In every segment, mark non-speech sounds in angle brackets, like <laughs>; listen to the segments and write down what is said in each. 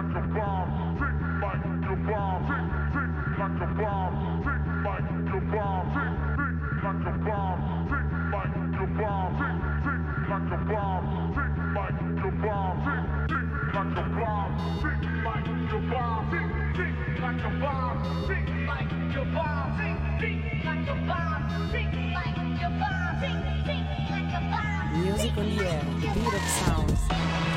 like a bomb, tick like bomb, tick, tick like a bomb, tick like bomb, tick, tick like a bomb, tick like bomb, tick, tick like a bomb, tick like bomb, tick, tick like a bomb, tick like bomb, tick, tick like a bomb, tick like bomb, tick, tick like a bomb, tick like bomb, tick, tick like a bomb. Music on the air, beat of sounds.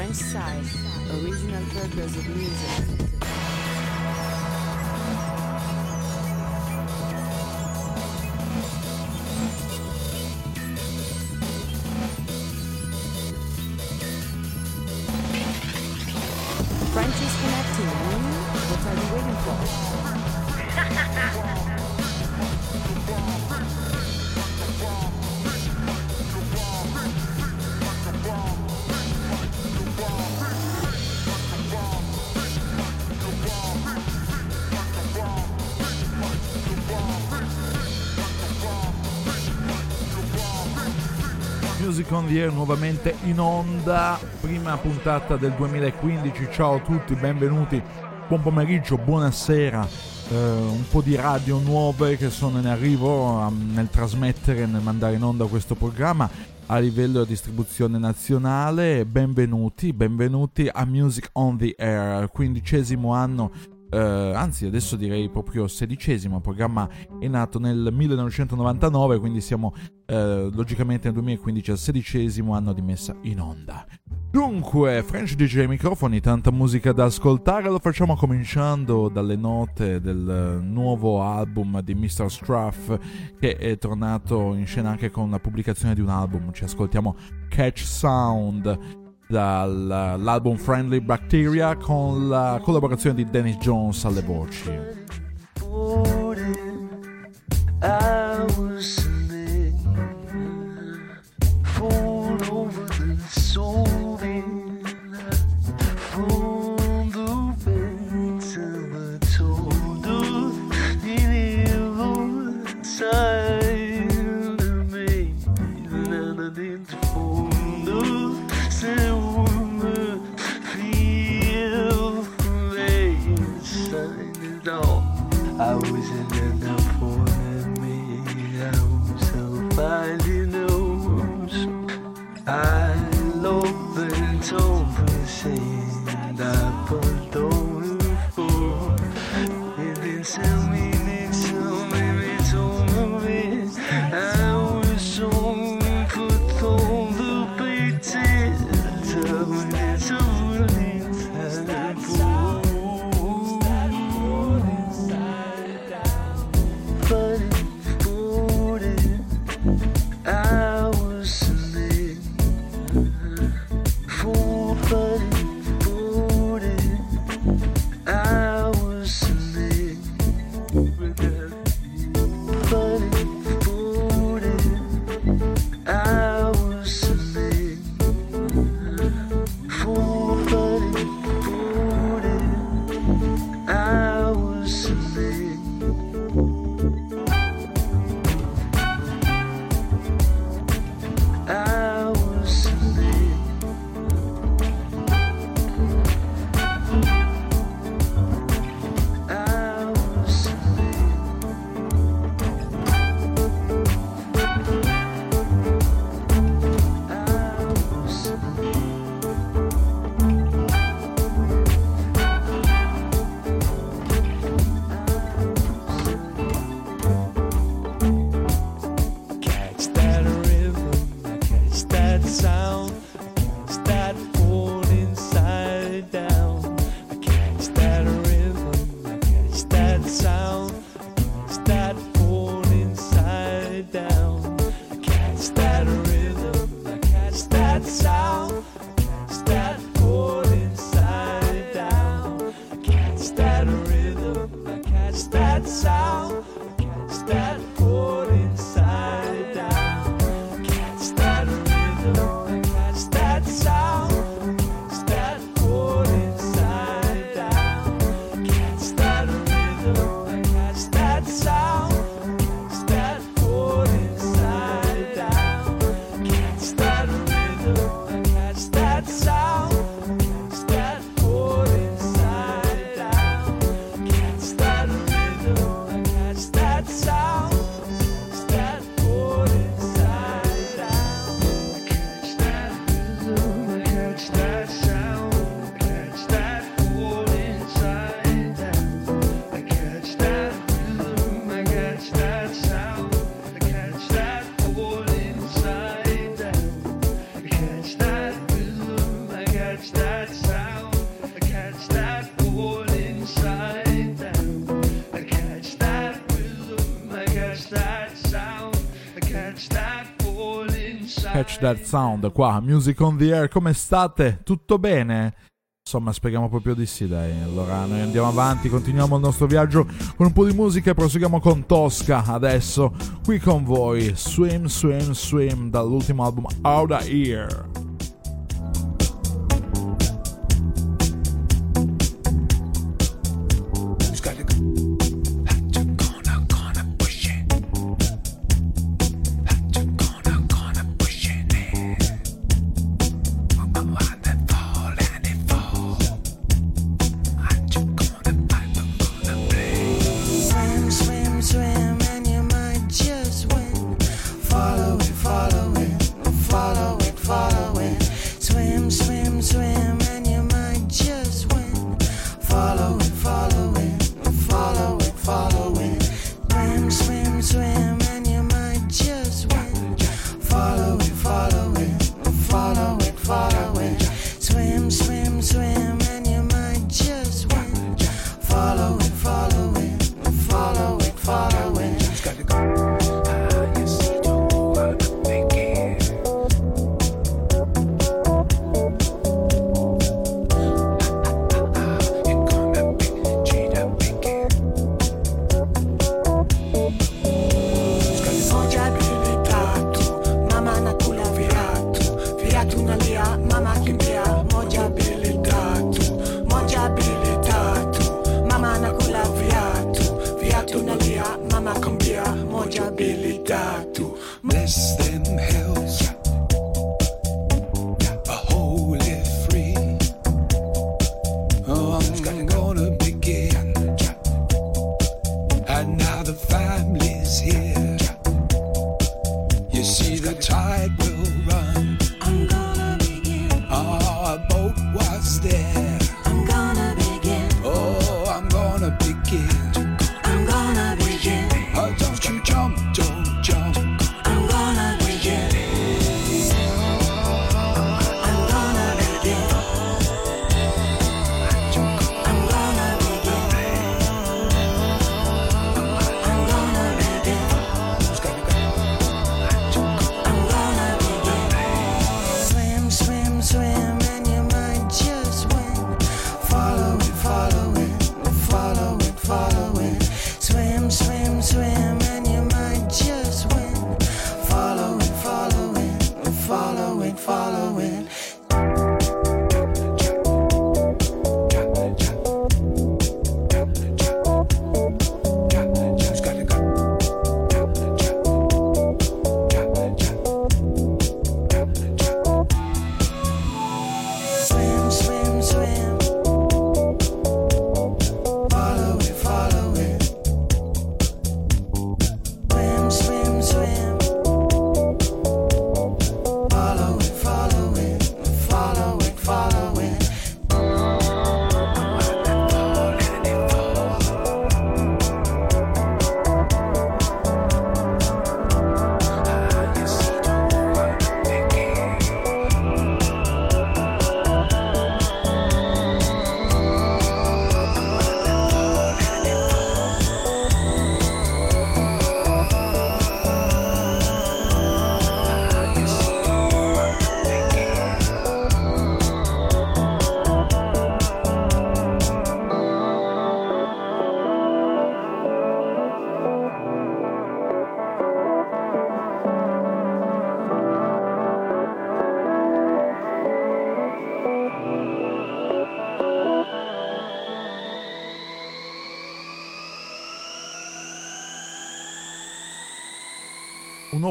French side, original purpose of music. Nuovamente in onda, prima puntata del 2015, ciao a tutti, benvenuti, buon pomeriggio, buonasera, eh, un po' di radio nuove che sono in arrivo um, nel trasmettere, nel mandare in onda questo programma a livello di distribuzione nazionale, benvenuti, benvenuti a Music on the Air, quindicesimo anno eh, anzi adesso direi proprio sedicesimo, programma è nato nel 1999, quindi siamo eh, logicamente nel 2015 al sedicesimo anno di messa in onda. Dunque, French DJ microfoni, tanta musica da ascoltare, lo facciamo cominciando dalle note del nuovo album di Mr. Struff che è tornato in scena anche con la pubblicazione di un album, ci ascoltiamo Catch Sound dall'album Friendly Bacteria con la collaborazione di Dennis Jones alle voci. Catch That Sound qua, Music on the Air, come state? Tutto bene? Insomma, spieghiamo proprio di sì, dai. Allora, noi andiamo avanti, continuiamo il nostro viaggio con un po' di musica e proseguiamo con Tosca adesso, qui con voi, Swim, Swim, Swim, dall'ultimo album Out of Here.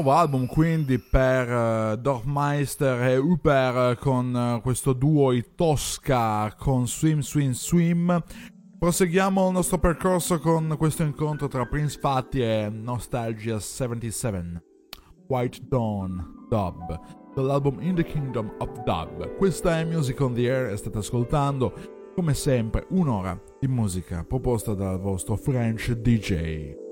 Nuovo album quindi per uh, Dorfmeister e Uper con uh, questo duo i Tosca con Swim Swim Swim. Proseguiamo il nostro percorso con questo incontro tra Prince Fatty e Nostalgia 77. White Dawn Dub dall'album In the Kingdom of Dub. Questa è Music on the Air e state ascoltando come sempre un'ora di musica proposta dal vostro French DJ.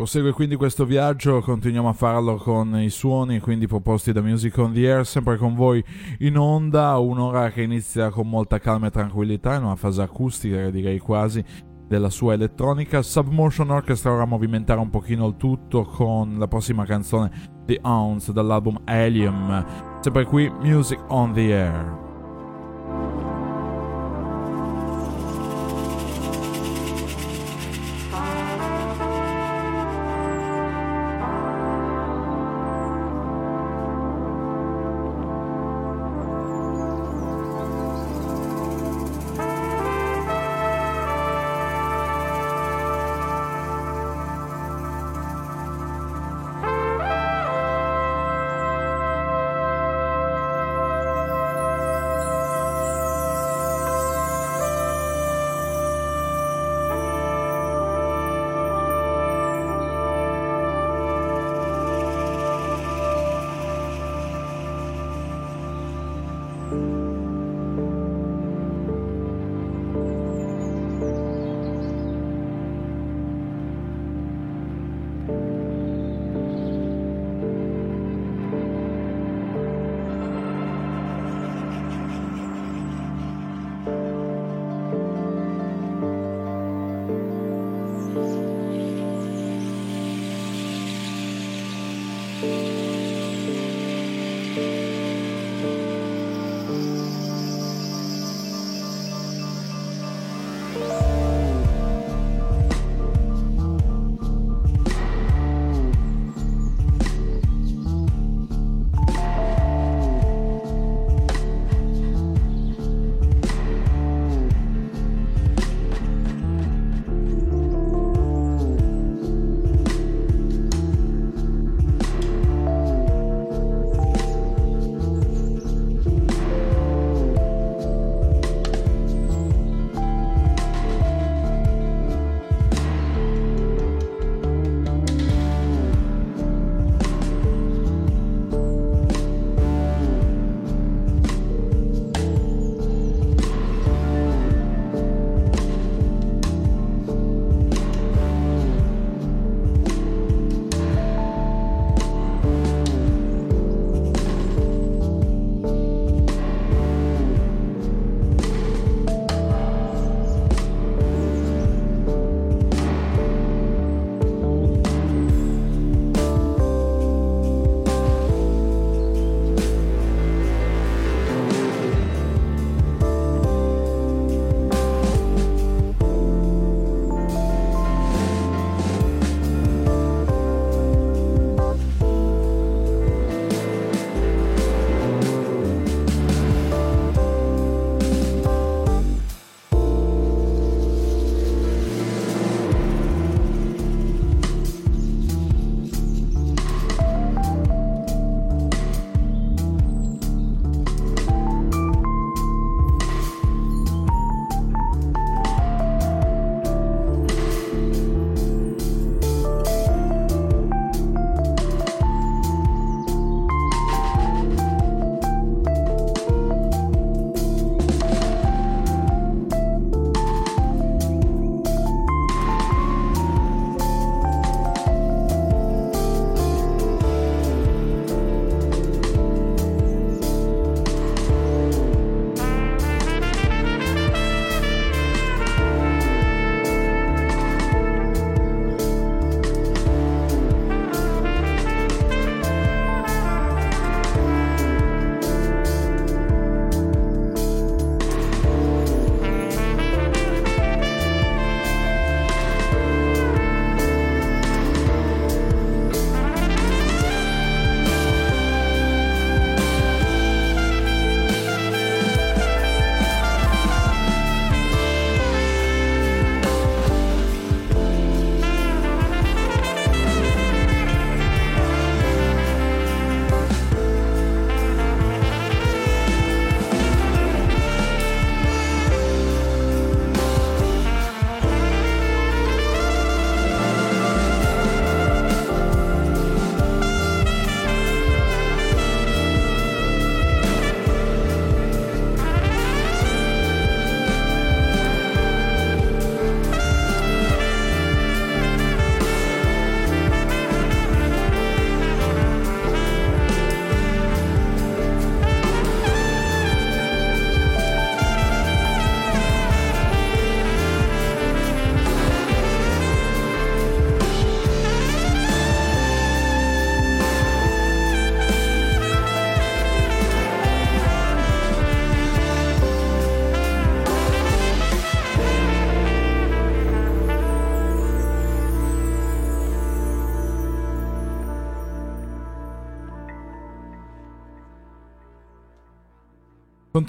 Prosegue quindi questo viaggio, continuiamo a farlo con i suoni quindi proposti da Music on the Air, sempre con voi in onda, un'ora che inizia con molta calma e tranquillità, in una fase acustica direi quasi della sua elettronica. Submotion Orchestra ora movimentare un pochino il tutto con la prossima canzone The Ounce dall'album Helium, sempre qui Music on the Air.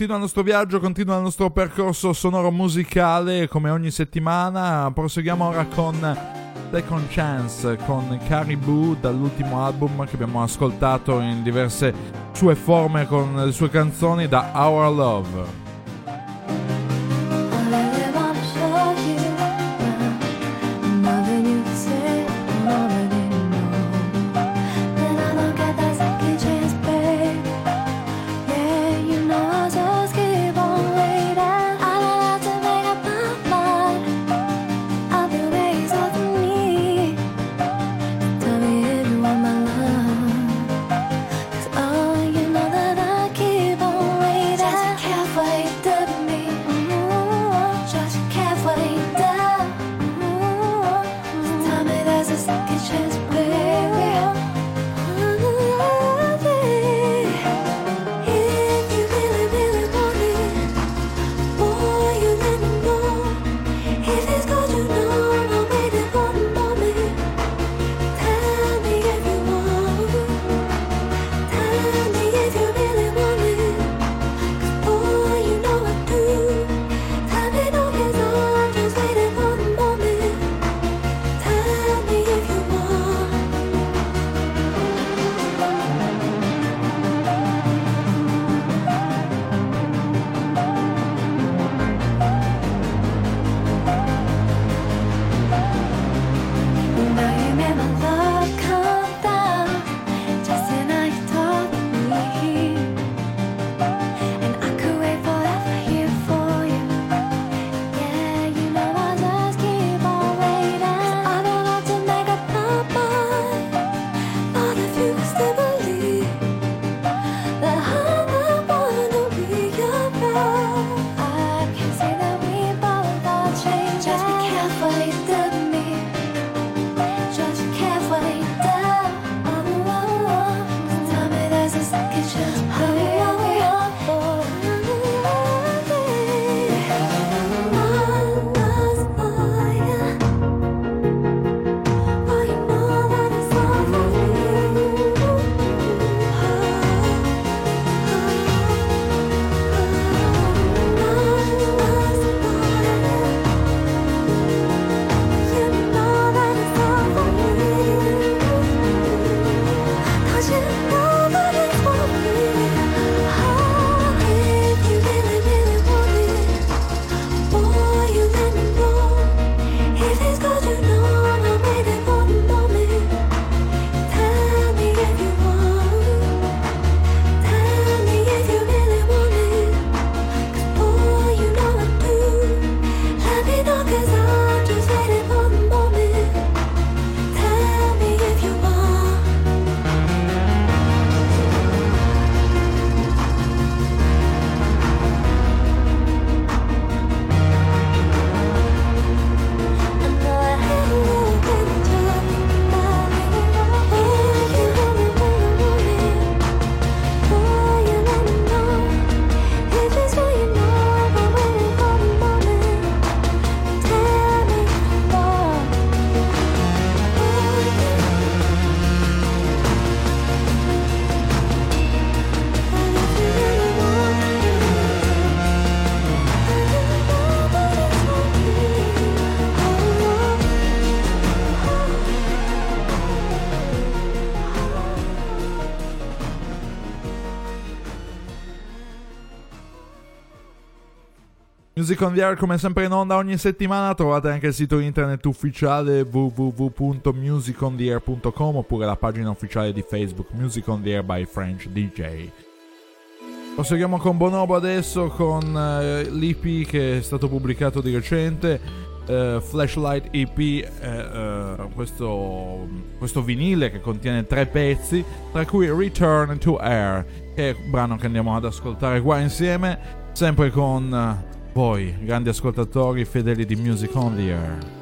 Continua il nostro viaggio, continua il nostro percorso sonoro musicale come ogni settimana. Proseguiamo ora con Second Chance con Caribou dall'ultimo album che abbiamo ascoltato in diverse sue forme con le sue canzoni da Our Love. Music on the Air come sempre in onda ogni settimana trovate anche il sito internet ufficiale www.musicontheair.com oppure la pagina ufficiale di Facebook Music on the Air by French DJ. Proseguiamo con Bonobo adesso con uh, l'EP che è stato pubblicato di recente, uh, Flashlight EP, uh, questo, questo vinile che contiene tre pezzi, tra cui Return to Air, che è un brano che andiamo ad ascoltare qua insieme, sempre con voi, grandi ascoltatori fedeli di Music on the Air.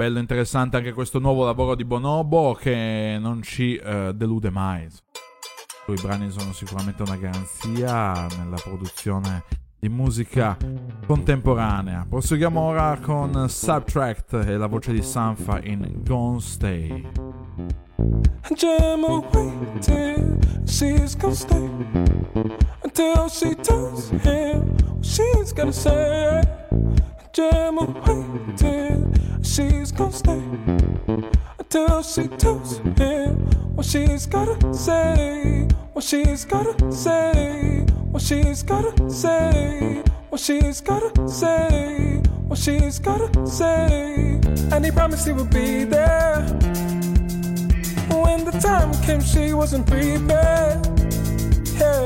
Bello, interessante anche questo nuovo lavoro di Bonobo che non ci eh, delude mai. I brani sono sicuramente una garanzia nella produzione di musica contemporanea. Proseguiamo ora con Subtract e la voce di Sanfa in Gone Stay. Jam away till she's gonna stay until she tells him what she's gonna say. Jam away till she's gonna stay until she tells him what she's gotta say. What she's gotta say. What she's gotta say. What she's gotta say. What she's gotta say. And he promised he would be there. Time came, she wasn't prepared. Yeah.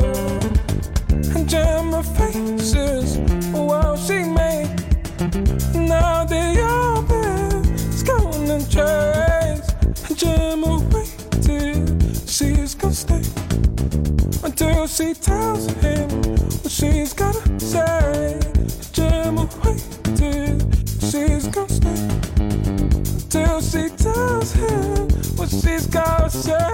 And jam her faces while she made. Now the open is in chase. And her waited. She's gonna stay until she tells him what she's gotta say. Him what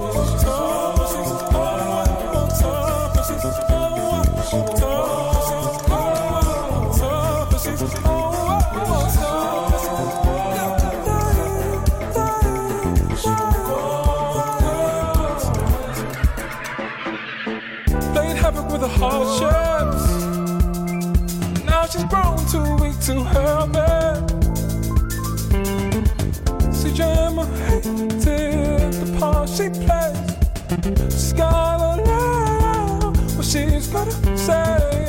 She's know what she's gotta say.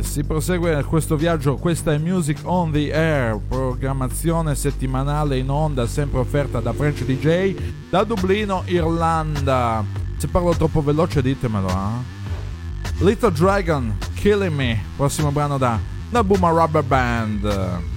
Si prosegue questo viaggio, questa è Music on the Air, programmazione settimanale in onda sempre offerta da French DJ da Dublino, Irlanda. Se parlo troppo veloce ditemelo, eh? Little Dragon, Killing Me, prossimo brano da Nabuma Rubber Band.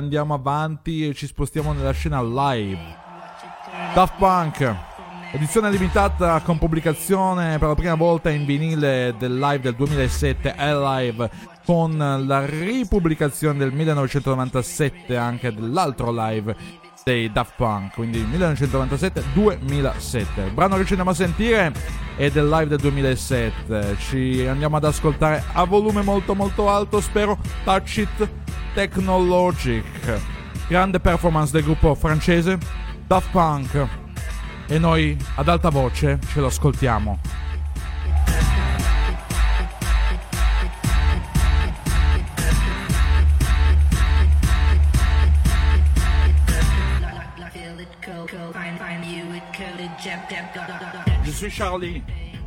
Andiamo avanti e ci spostiamo nella scena live. Daft Punk, edizione limitata con pubblicazione per la prima volta in vinile del live del 2007 L-Live con la ripubblicazione del 1997 anche dell'altro live dei Daft Punk, quindi 1997-2007. Il brano che ci andiamo a sentire è del live del 2007, ci andiamo ad ascoltare a volume molto molto alto, spero, Touch It Technologic. Grande performance del gruppo francese Daft Punk e noi ad alta voce ce lo ascoltiamo. Je suis Charlie,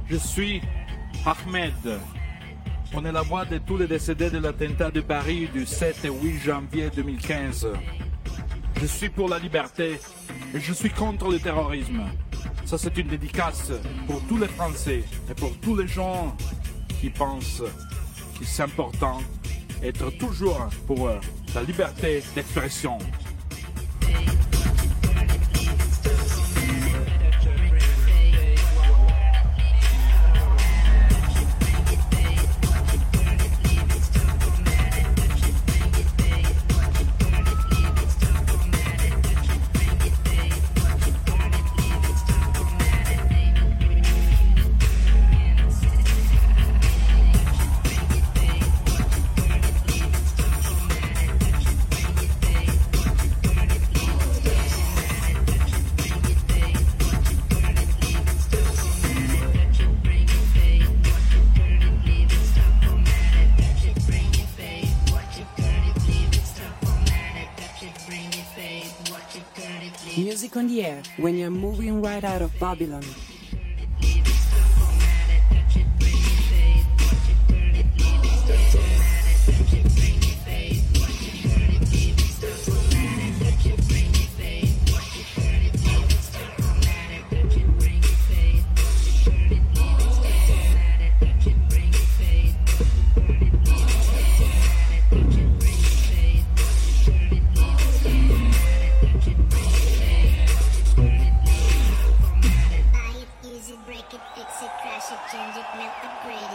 je suis Ahmed. On est la voix de tous les décédés de l'attentat de Paris du 7 et 8 janvier 2015. Je suis pour la liberté et je suis contre le terrorisme. Ça, c'est une dédicace pour tous les Français et pour tous les gens qui pensent que c'est important être toujours pour la liberté d'expression. Babylon.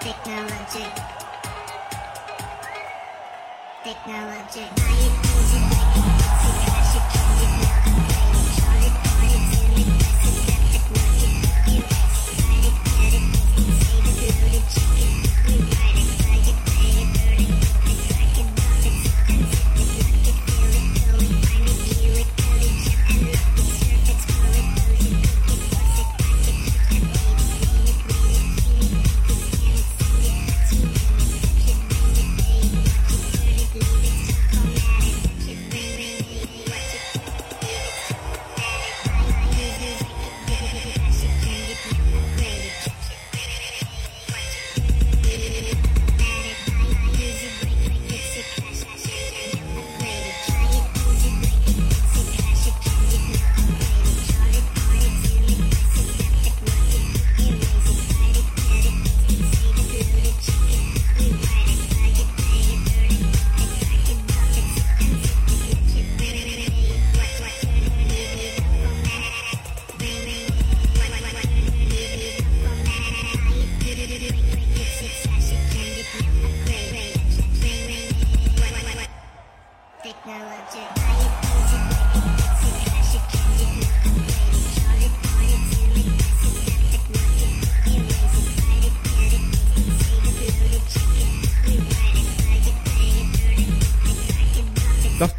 Technology. Technology.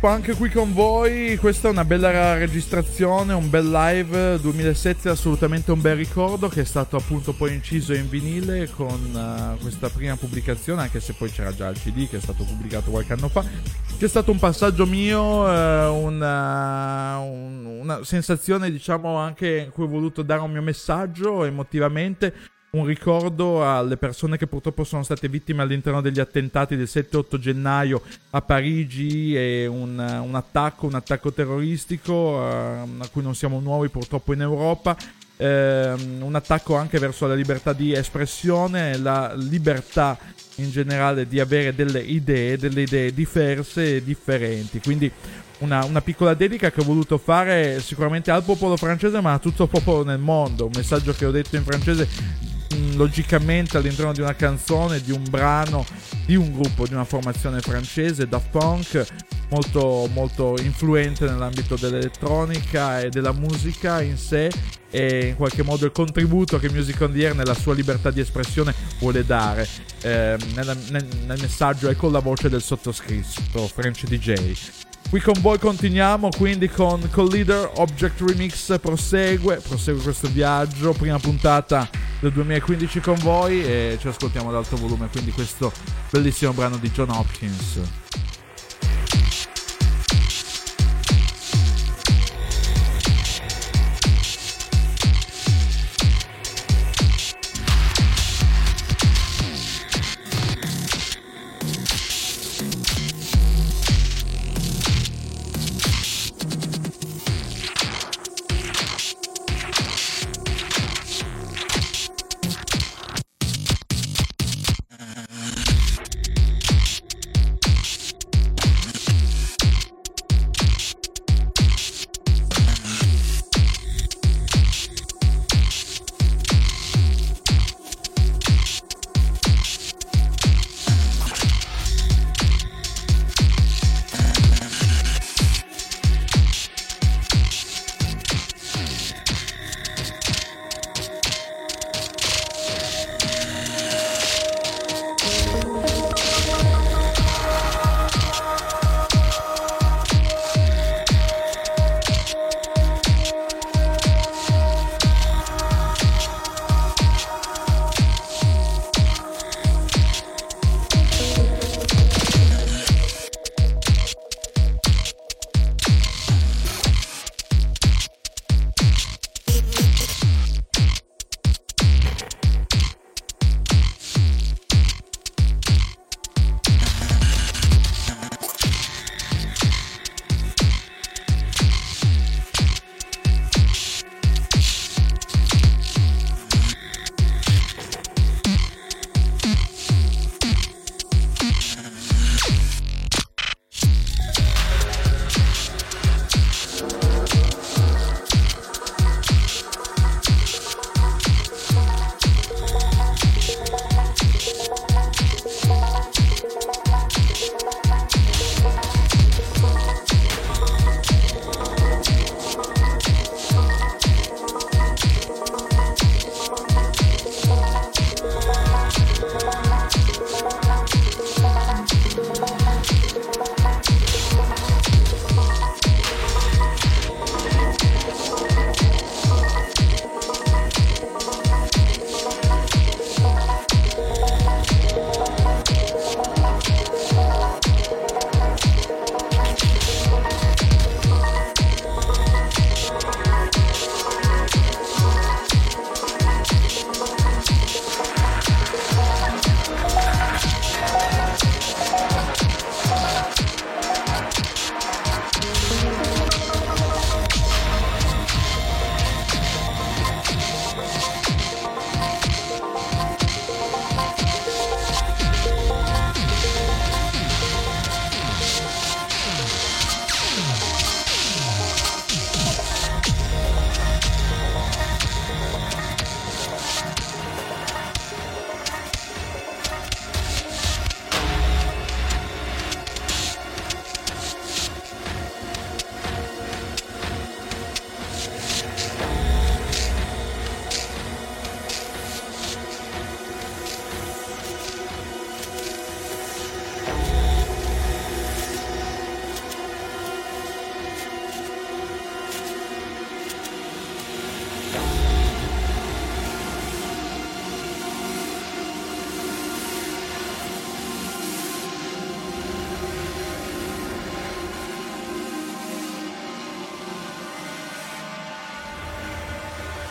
Punk qui con voi, questa è una bella registrazione, un bel live 2007, assolutamente un bel ricordo che è stato appunto poi inciso in vinile con eh, questa prima pubblicazione, anche se poi c'era già il CD che è stato pubblicato qualche anno fa, che è stato un passaggio mio, eh, una, un- una sensazione diciamo anche in cui ho voluto dare un mio messaggio emotivamente un ricordo alle persone che purtroppo sono state vittime all'interno degli attentati del 7-8 gennaio a Parigi e un, un attacco, un attacco terroristico ehm, a cui non siamo nuovi purtroppo in Europa. Ehm, un attacco anche verso la libertà di espressione, la libertà in generale di avere delle idee, delle idee diverse e differenti. Quindi una, una piccola dedica che ho voluto fare sicuramente al popolo francese, ma a tutto il popolo nel mondo. Un messaggio che ho detto in francese logicamente all'interno di una canzone, di un brano, di un gruppo, di una formazione francese, Daft Punk, molto, molto influente nell'ambito dell'elettronica e della musica in sé e in qualche modo il contributo che Music on the Air nella sua libertà di espressione vuole dare ehm, nella- nel, nel messaggio e con la voce del sottoscritto French DJ. Qui con voi continuiamo quindi con Collider Object Remix prosegue, prosegue questo viaggio, prima puntata del 2015 con voi e ci ascoltiamo ad alto volume, quindi questo bellissimo brano di John Hopkins.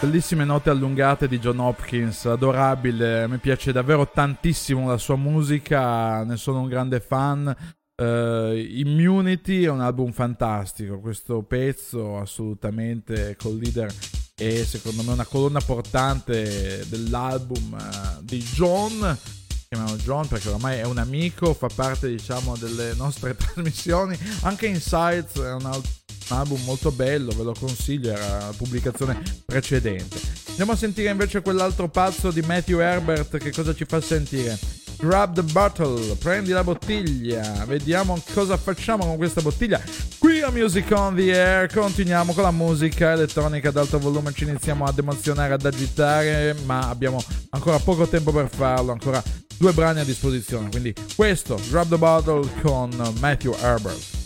Bellissime note allungate di John Hopkins, adorabile, mi piace davvero tantissimo la sua musica, ne sono un grande fan. Uh, Immunity è un album fantastico, questo pezzo assolutamente col leader è secondo me una colonna portante dell'album uh, di John. Chiamiamo John perché ormai è un amico, fa parte diciamo delle nostre <laughs> trasmissioni. Anche Insights è un altro un album molto bello, ve lo consiglio, era la pubblicazione precedente. Andiamo a sentire invece quell'altro pazzo di Matthew Herbert, che cosa ci fa sentire? Grab the bottle, prendi la bottiglia, vediamo cosa facciamo con questa bottiglia. Qui a Music on the Air continuiamo con la musica elettronica ad alto volume, ci iniziamo ad emozionare, ad agitare, ma abbiamo ancora poco tempo per farlo, ancora due brani a disposizione. Quindi questo, Grab the Bottle con Matthew Herbert.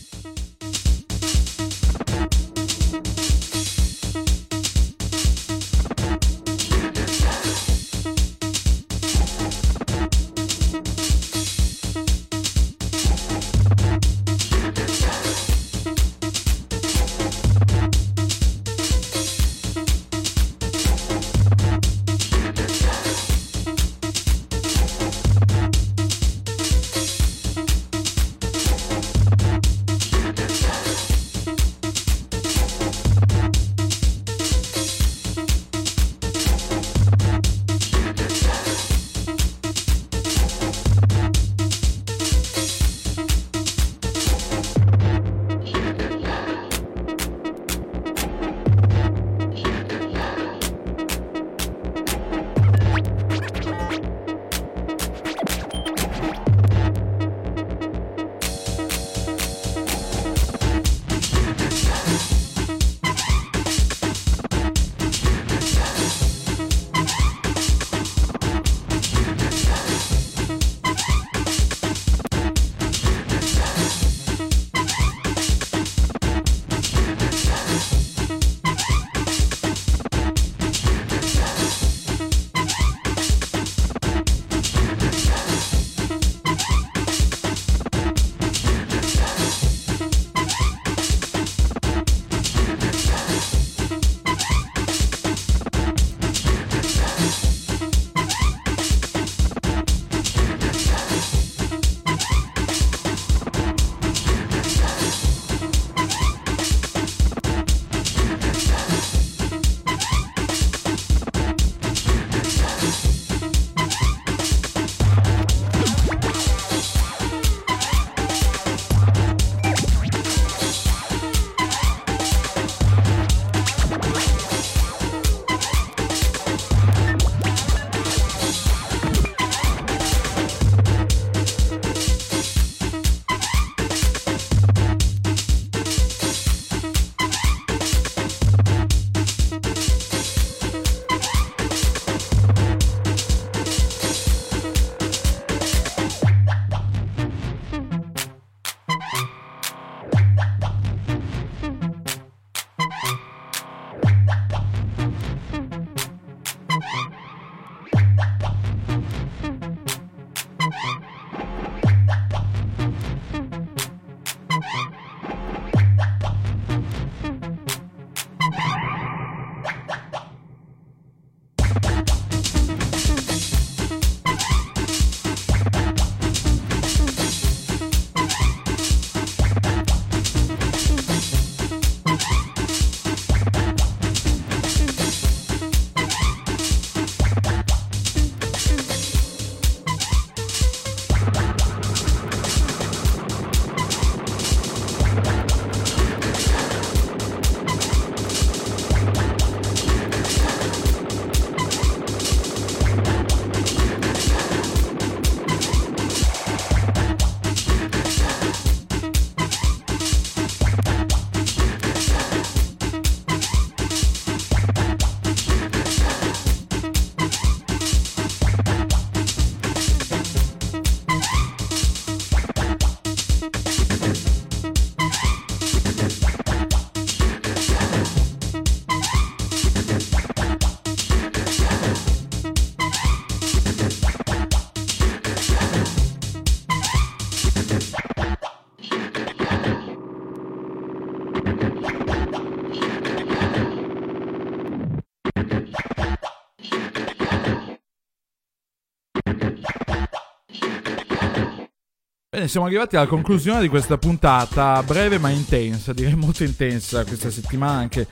Bene, siamo arrivati alla conclusione di questa puntata, breve ma intensa, direi molto intensa questa settimana anche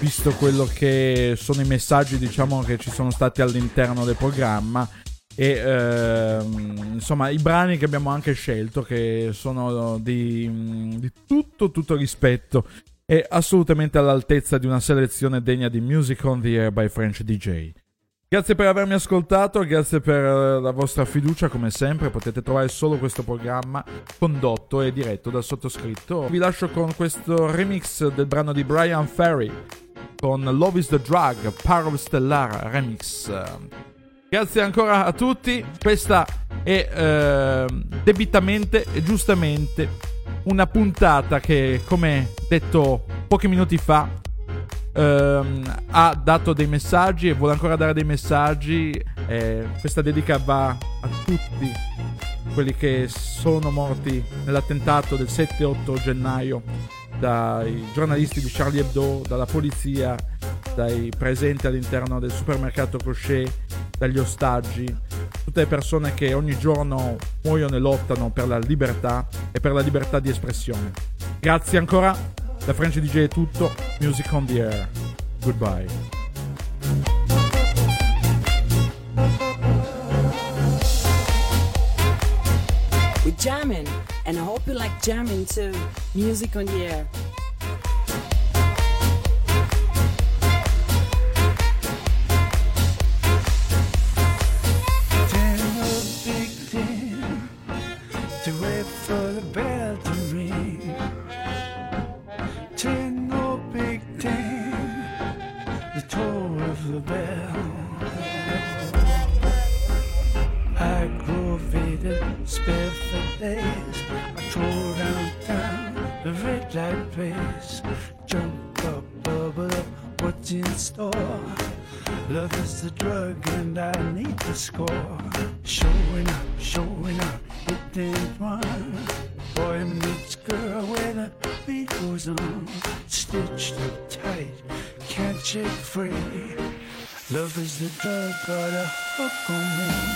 visto quello che sono i messaggi diciamo che ci sono stati all'interno del programma e ehm, insomma i brani che abbiamo anche scelto che sono di, di tutto tutto rispetto e assolutamente all'altezza di una selezione degna di Music on the Air by French DJ. Grazie per avermi ascoltato, grazie per eh, la vostra fiducia come sempre, potete trovare solo questo programma condotto e diretto dal sottoscritto. Vi lascio con questo remix del brano di Brian Ferry con Love is the Drug, Power of Stellar Remix. Grazie ancora a tutti, questa è eh, debitamente e giustamente una puntata che come detto pochi minuti fa ehm, ha dato dei messaggi e vuole ancora dare dei messaggi. Eh, questa dedica va a tutti quelli che sono morti nell'attentato del 7-8 gennaio dai giornalisti di Charlie Hebdo, dalla polizia, dai presenti all'interno del supermercato Crochet, dagli ostaggi, tutte le persone che ogni giorno muoiono e lottano per la libertà e per la libertà di espressione. Grazie ancora da French DJ è tutto, Music on the Air. Goodbye. We're jamming, and I hope you like jamming too. Music on the air. Free. Love is the drug, got a hook on me.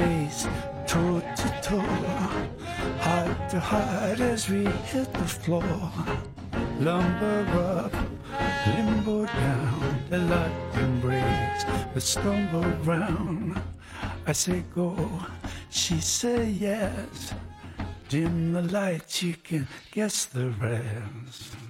Face to toe to toe, heart to heart as we hit the floor. Lumber up, limbo down, the lock embrace, but stumble round. I say go, she say yes. Dim the lights, you can guess the rest.